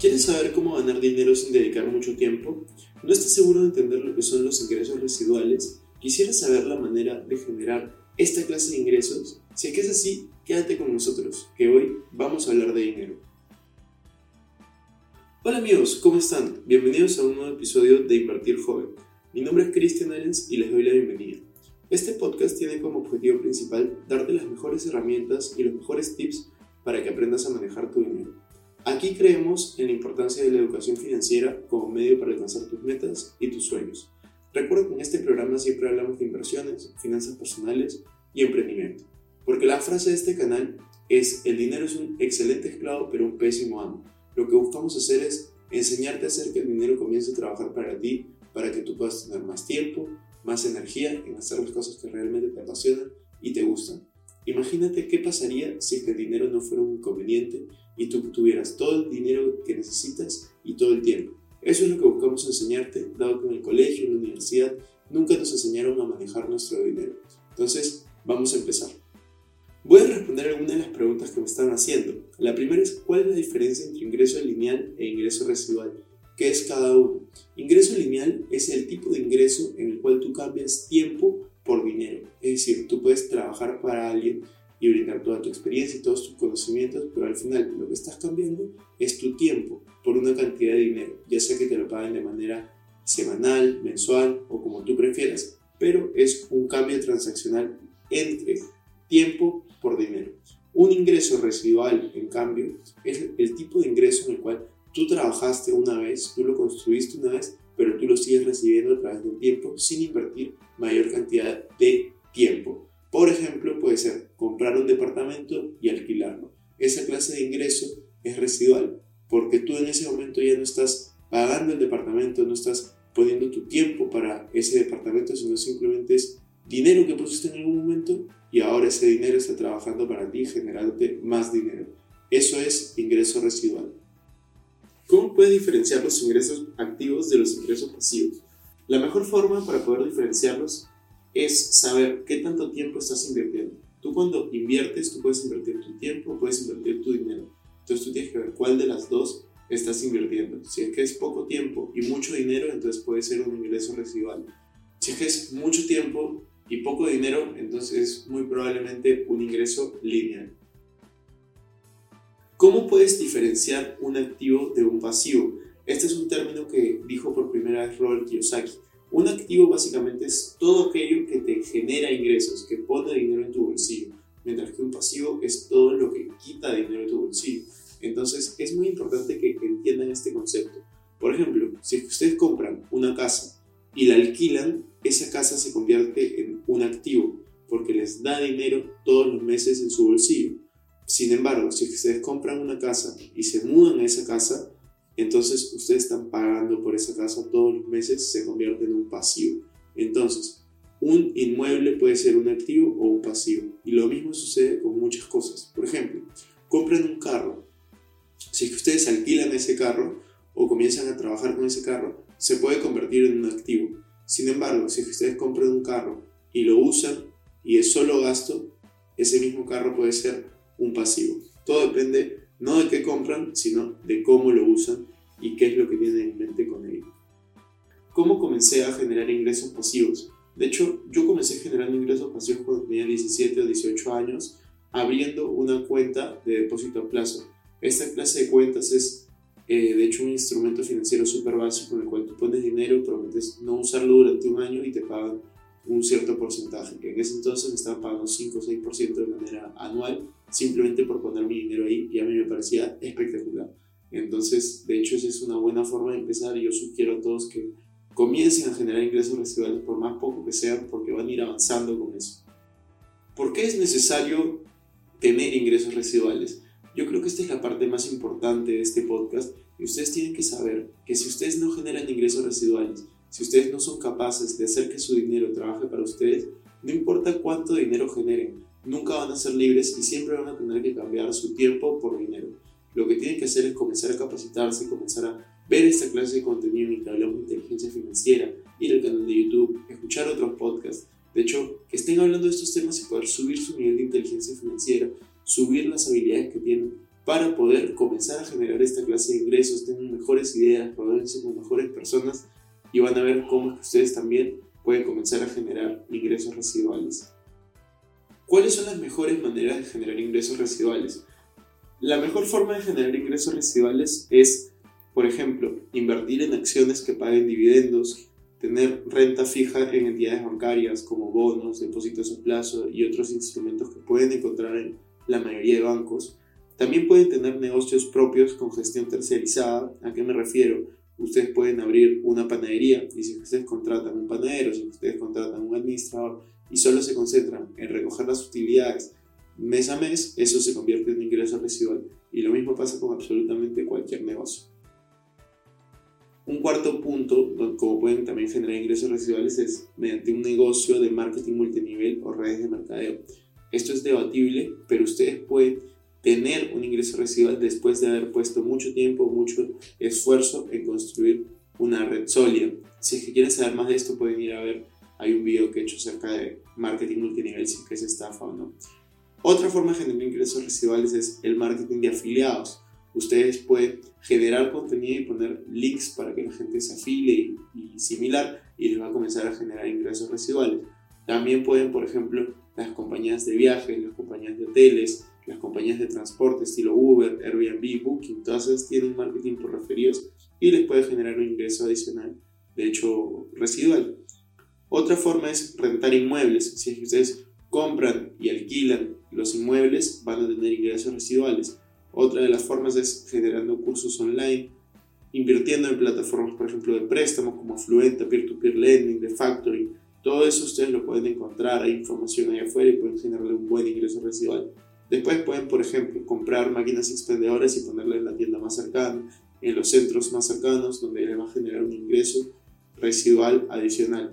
¿Quieres saber cómo ganar dinero sin dedicar mucho tiempo? ¿No estás seguro de entender lo que son los ingresos residuales? ¿Quisieras saber la manera de generar esta clase de ingresos? Si es que es así, quédate con nosotros, que hoy vamos a hablar de dinero. Hola amigos, ¿cómo están? Bienvenidos a un nuevo episodio de Invertir Joven. Mi nombre es Cristian Arens y les doy la bienvenida. Este podcast tiene como objetivo principal darte las mejores herramientas y los mejores tips para que aprendas a manejar tu dinero. Aquí creemos en la importancia de la educación financiera como medio para alcanzar tus metas y tus sueños. Recuerda que en este programa siempre hablamos de inversiones, finanzas personales y emprendimiento. Porque la frase de este canal es, el dinero es un excelente esclavo pero un pésimo amo. Lo que buscamos hacer es enseñarte a hacer que el dinero comience a trabajar para ti, para que tú puedas tener más tiempo, más energía en hacer las cosas que realmente te apasionan y te gustan. Imagínate qué pasaría si el dinero no fuera un inconveniente y tú tuvieras todo el dinero que necesitas y todo el tiempo. Eso es lo que buscamos enseñarte, dado que en el colegio, en la universidad, nunca nos enseñaron a manejar nuestro dinero. Entonces, vamos a empezar. Voy a responder algunas de las preguntas que me están haciendo. La primera es, ¿cuál es la diferencia entre ingreso lineal e ingreso residual? ¿Qué es cada uno? Ingreso lineal es el tipo de ingreso en el cual tú cambias tiempo por dinero. Es decir, tú puedes trabajar para alguien y brindar toda tu experiencia y todos tus conocimientos, pero al final lo que estás cambiando es tu tiempo por una cantidad de dinero, ya sea que te lo paguen de manera semanal, mensual o como tú prefieras, pero es un cambio transaccional entre tiempo por dinero. Un ingreso residual, en cambio, es el tipo de ingreso en el cual tú trabajaste una vez, tú lo construiste una vez, pero tú lo sigues recibiendo a través del tiempo sin invertir mayor cantidad de tiempo. Por ejemplo, puede ser comprar un departamento y alquilarlo. Esa clase de ingreso es residual porque tú en ese momento ya no estás pagando el departamento, no estás poniendo tu tiempo para ese departamento, sino simplemente es dinero que pusiste en algún momento y ahora ese dinero está trabajando para ti, generándote más dinero. Eso es ingreso residual. ¿Cómo puedes diferenciar los ingresos activos de los ingresos pasivos? La mejor forma para poder diferenciarlos es saber qué tanto tiempo estás invirtiendo. Tú cuando inviertes, tú puedes invertir tu tiempo, puedes invertir tu dinero. Entonces tú tienes que ver cuál de las dos estás invirtiendo. Si es que es poco tiempo y mucho dinero, entonces puede ser un ingreso residual. Si es que es mucho tiempo y poco dinero, entonces es muy probablemente un ingreso lineal. ¿Cómo puedes diferenciar un activo de un pasivo? Este es un término que dijo por primera vez Robert Kiyosaki. Un activo básicamente es todo aquello que te genera ingresos, que pone dinero en tu bolsillo, mientras que un pasivo es todo lo que quita dinero de tu bolsillo. Entonces es muy importante que entiendan este concepto. Por ejemplo, si ustedes compran una casa y la alquilan, esa casa se convierte en un activo porque les da dinero todos los meses en su bolsillo. Sin embargo, si ustedes compran una casa y se mudan a esa casa, entonces ustedes están pagando por esa casa todos los meses, se convierte en un pasivo. Entonces, un inmueble puede ser un activo o un pasivo. Y lo mismo sucede con muchas cosas. Por ejemplo, compran un carro. Si es que ustedes alquilan ese carro o comienzan a trabajar con ese carro, se puede convertir en un activo. Sin embargo, si es que ustedes compran un carro y lo usan y es solo gasto, ese mismo carro puede ser un pasivo. Todo depende no de qué compran, sino de cómo lo usan y qué es lo que tienen en mente con ello. ¿Cómo comencé a generar ingresos pasivos? De hecho, yo comencé generando ingresos pasivos cuando tenía 17 o 18 años, abriendo una cuenta de depósito a plazo. Esta clase de cuentas es, eh, de hecho, un instrumento financiero súper básico en el cual tú pones dinero, prometes no usarlo durante un año y te pagan un cierto porcentaje, que en ese entonces me estaban pagando 5 o 6% de manera anual, simplemente por poner mi dinero ahí y a mí me parecía espectacular. Entonces, de hecho, esa es una buena forma de empezar y yo sugiero a todos que comiencen a generar ingresos residuales por más poco que sean porque van a ir avanzando con eso. ¿Por qué es necesario tener ingresos residuales? Yo creo que esta es la parte más importante de este podcast y ustedes tienen que saber que si ustedes no generan ingresos residuales, si ustedes no son capaces de hacer que su dinero trabaje para ustedes, no importa cuánto dinero generen, nunca van a ser libres y siempre van a tener que cambiar su tiempo por dinero. Lo que tienen que hacer es comenzar a capacitarse, comenzar a ver esta clase de contenido en que hablamos de inteligencia financiera, ir al canal de YouTube, escuchar otros podcasts. De hecho, que estén hablando de estos temas y poder subir su nivel de inteligencia financiera, subir las habilidades que tienen para poder comenzar a generar esta clase de ingresos, tengan mejores ideas, rodeense con mejores personas y van a ver cómo es que ustedes también pueden comenzar a generar ingresos residuales. ¿Cuáles son las mejores maneras de generar ingresos residuales? La mejor forma de generar ingresos residuales es, por ejemplo, invertir en acciones que paguen dividendos, tener renta fija en entidades bancarias como bonos, depósitos a plazo y otros instrumentos que pueden encontrar en la mayoría de bancos. También pueden tener negocios propios con gestión terciarizada. ¿A qué me refiero? Ustedes pueden abrir una panadería y si ustedes contratan un panadero, si ustedes contratan un administrador y solo se concentran en recoger las utilidades mes a mes, eso se convierte en ingreso residual. Y lo mismo pasa con absolutamente cualquier negocio. Un cuarto punto, como pueden también generar ingresos residuales, es mediante un negocio de marketing multinivel o redes de mercadeo. Esto es debatible, pero ustedes pueden tener un ingreso residual después de haber puesto mucho tiempo, mucho esfuerzo en construir una red sólida. Si es que quieren saber más de esto, pueden ir a ver, hay un video que he hecho acerca de marketing multinivel, si que es estafa o no. Otra forma de generar ingresos residuales es el marketing de afiliados. Ustedes pueden generar contenido y poner links para que la gente se afile y, similar y les va a comenzar a generar ingresos residuales. También pueden, por ejemplo, las compañías de viajes, las compañías de hoteles, las compañías de transporte estilo Uber, Airbnb, Booking, todas esas tienen marketing por referidos y les puede generar un ingreso adicional, de hecho residual. Otra forma es rentar inmuebles. Si ustedes compran y alquilan los inmuebles, van a tener ingresos residuales. Otra de las formas es generando cursos online, invirtiendo en plataformas, por ejemplo, de préstamos como Fluenta, Peer-to-Peer Lending, de Factory. Todo eso ustedes lo pueden encontrar, hay información ahí afuera y pueden generarle un buen ingreso residual. Después pueden, por ejemplo, comprar máquinas expendedoras y ponerlas en la tienda más cercana, en los centros más cercanos, donde les va a generar un ingreso residual adicional.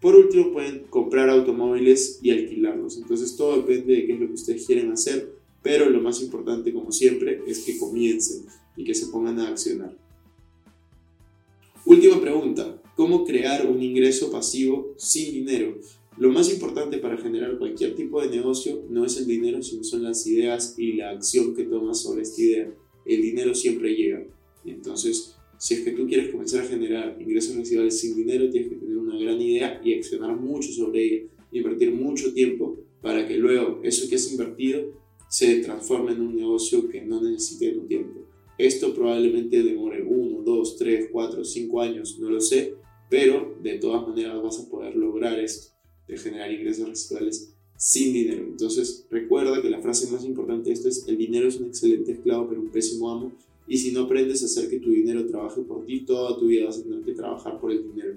Por último, pueden comprar automóviles y alquilarlos. Entonces, todo depende de qué es lo que ustedes quieren hacer, pero lo más importante, como siempre, es que comiencen y que se pongan a accionar. Última pregunta, ¿cómo crear un ingreso pasivo sin dinero? Lo más importante para generar cualquier tipo de negocio no es el dinero, sino son las ideas y la acción que tomas sobre esta idea. El dinero siempre llega. Entonces, si es que tú quieres comenzar a generar ingresos residuales sin dinero, tienes que tener una gran idea y accionar mucho sobre ella, invertir mucho tiempo para que luego eso que has invertido se transforme en un negocio que no necesite tu tiempo. Esto probablemente demore 1, 2, 3, 4, 5 años, no lo sé, pero de todas maneras vas a poder lograr esto de generar ingresos residuales sin dinero. Entonces, recuerda que la frase más importante de esto es, el dinero es un excelente esclavo, pero un pésimo amo. Y si no aprendes a hacer que tu dinero trabaje por ti, toda tu vida vas a tener que trabajar por el dinero.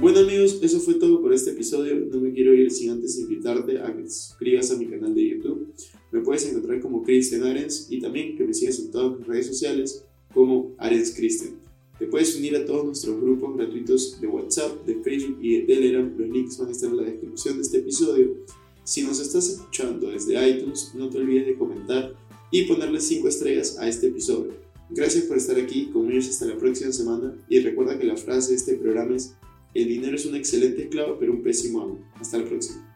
Bueno amigos, eso fue todo por este episodio. No me quiero ir sin antes invitarte a que te suscribas a mi canal de YouTube me puedes encontrar como Christian Arens y también que me sigas en todas mis redes sociales como Arens Christian. Te puedes unir a todos nuestros grupos gratuitos de WhatsApp, de Facebook y de Telegram. Los links van a estar en la descripción de este episodio. Si nos estás escuchando desde iTunes, no te olvides de comentar y ponerle 5 estrellas a este episodio. Gracias por estar aquí, conmigo hasta la próxima semana y recuerda que la frase de este programa es el dinero es un excelente esclavo pero un pésimo amo. Hasta la próxima.